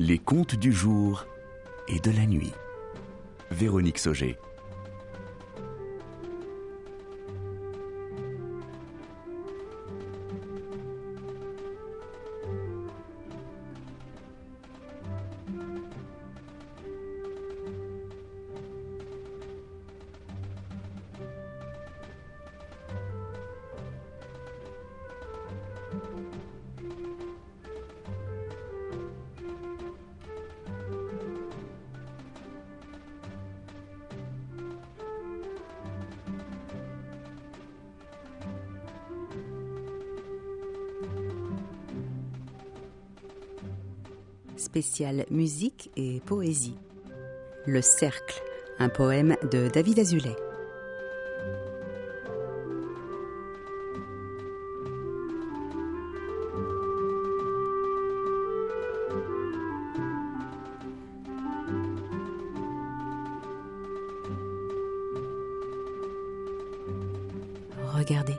Les contes du jour et de la nuit. Véronique Sauger. Spécial musique et poésie. Le Cercle, un poème de David Azoulay. Regardez.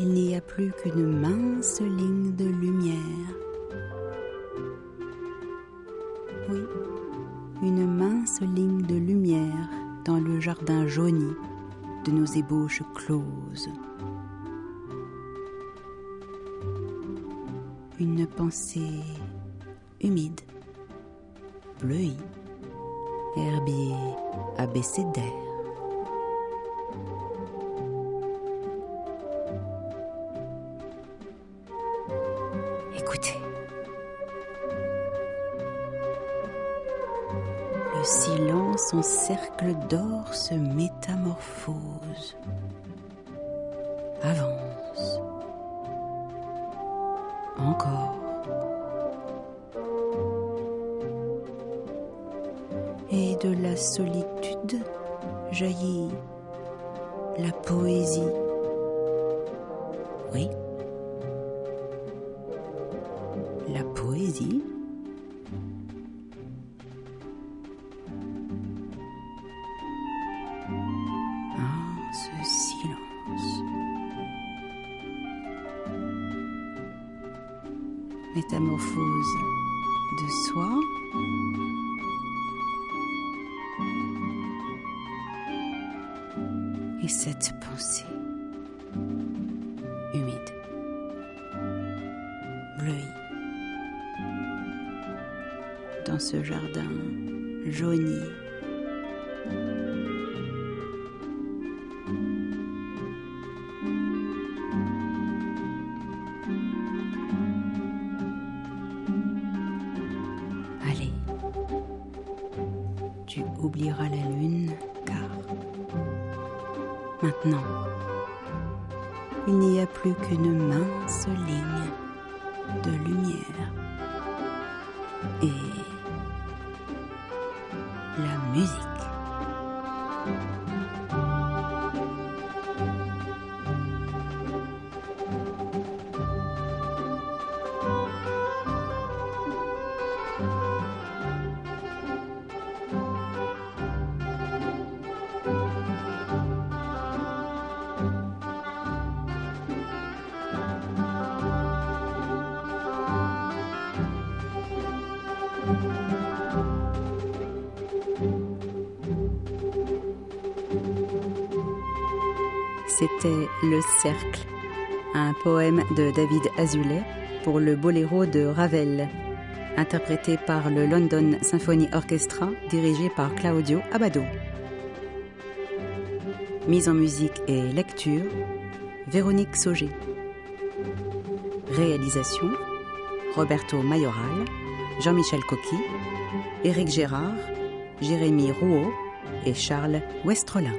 Il n'y a plus qu'une mince ligne de lumière. Une mince ligne de lumière dans le jardin jauni de nos ébauches closes. Une pensée humide, bleuie, herbier abécédaire. Écoutez. Silence en cercle d'or se métamorphose, avance, encore. Et de la solitude jaillit la poésie. Oui. La poésie. Métamorphose de soi. Et cette pensée humide, bleuie, dans ce jardin jauni. Tu oublieras la lune car maintenant, il n'y a plus qu'une mince ligne de lumière et la musique. C'était Le Cercle, un poème de David Azoulay pour le boléro de Ravel, interprété par le London Symphony Orchestra dirigé par Claudio Abbado. Mise en musique et lecture, Véronique Sauger. Réalisation, Roberto Mayoral, Jean-Michel Coqui, Éric Gérard, Jérémy Rouault et Charles Westrelin.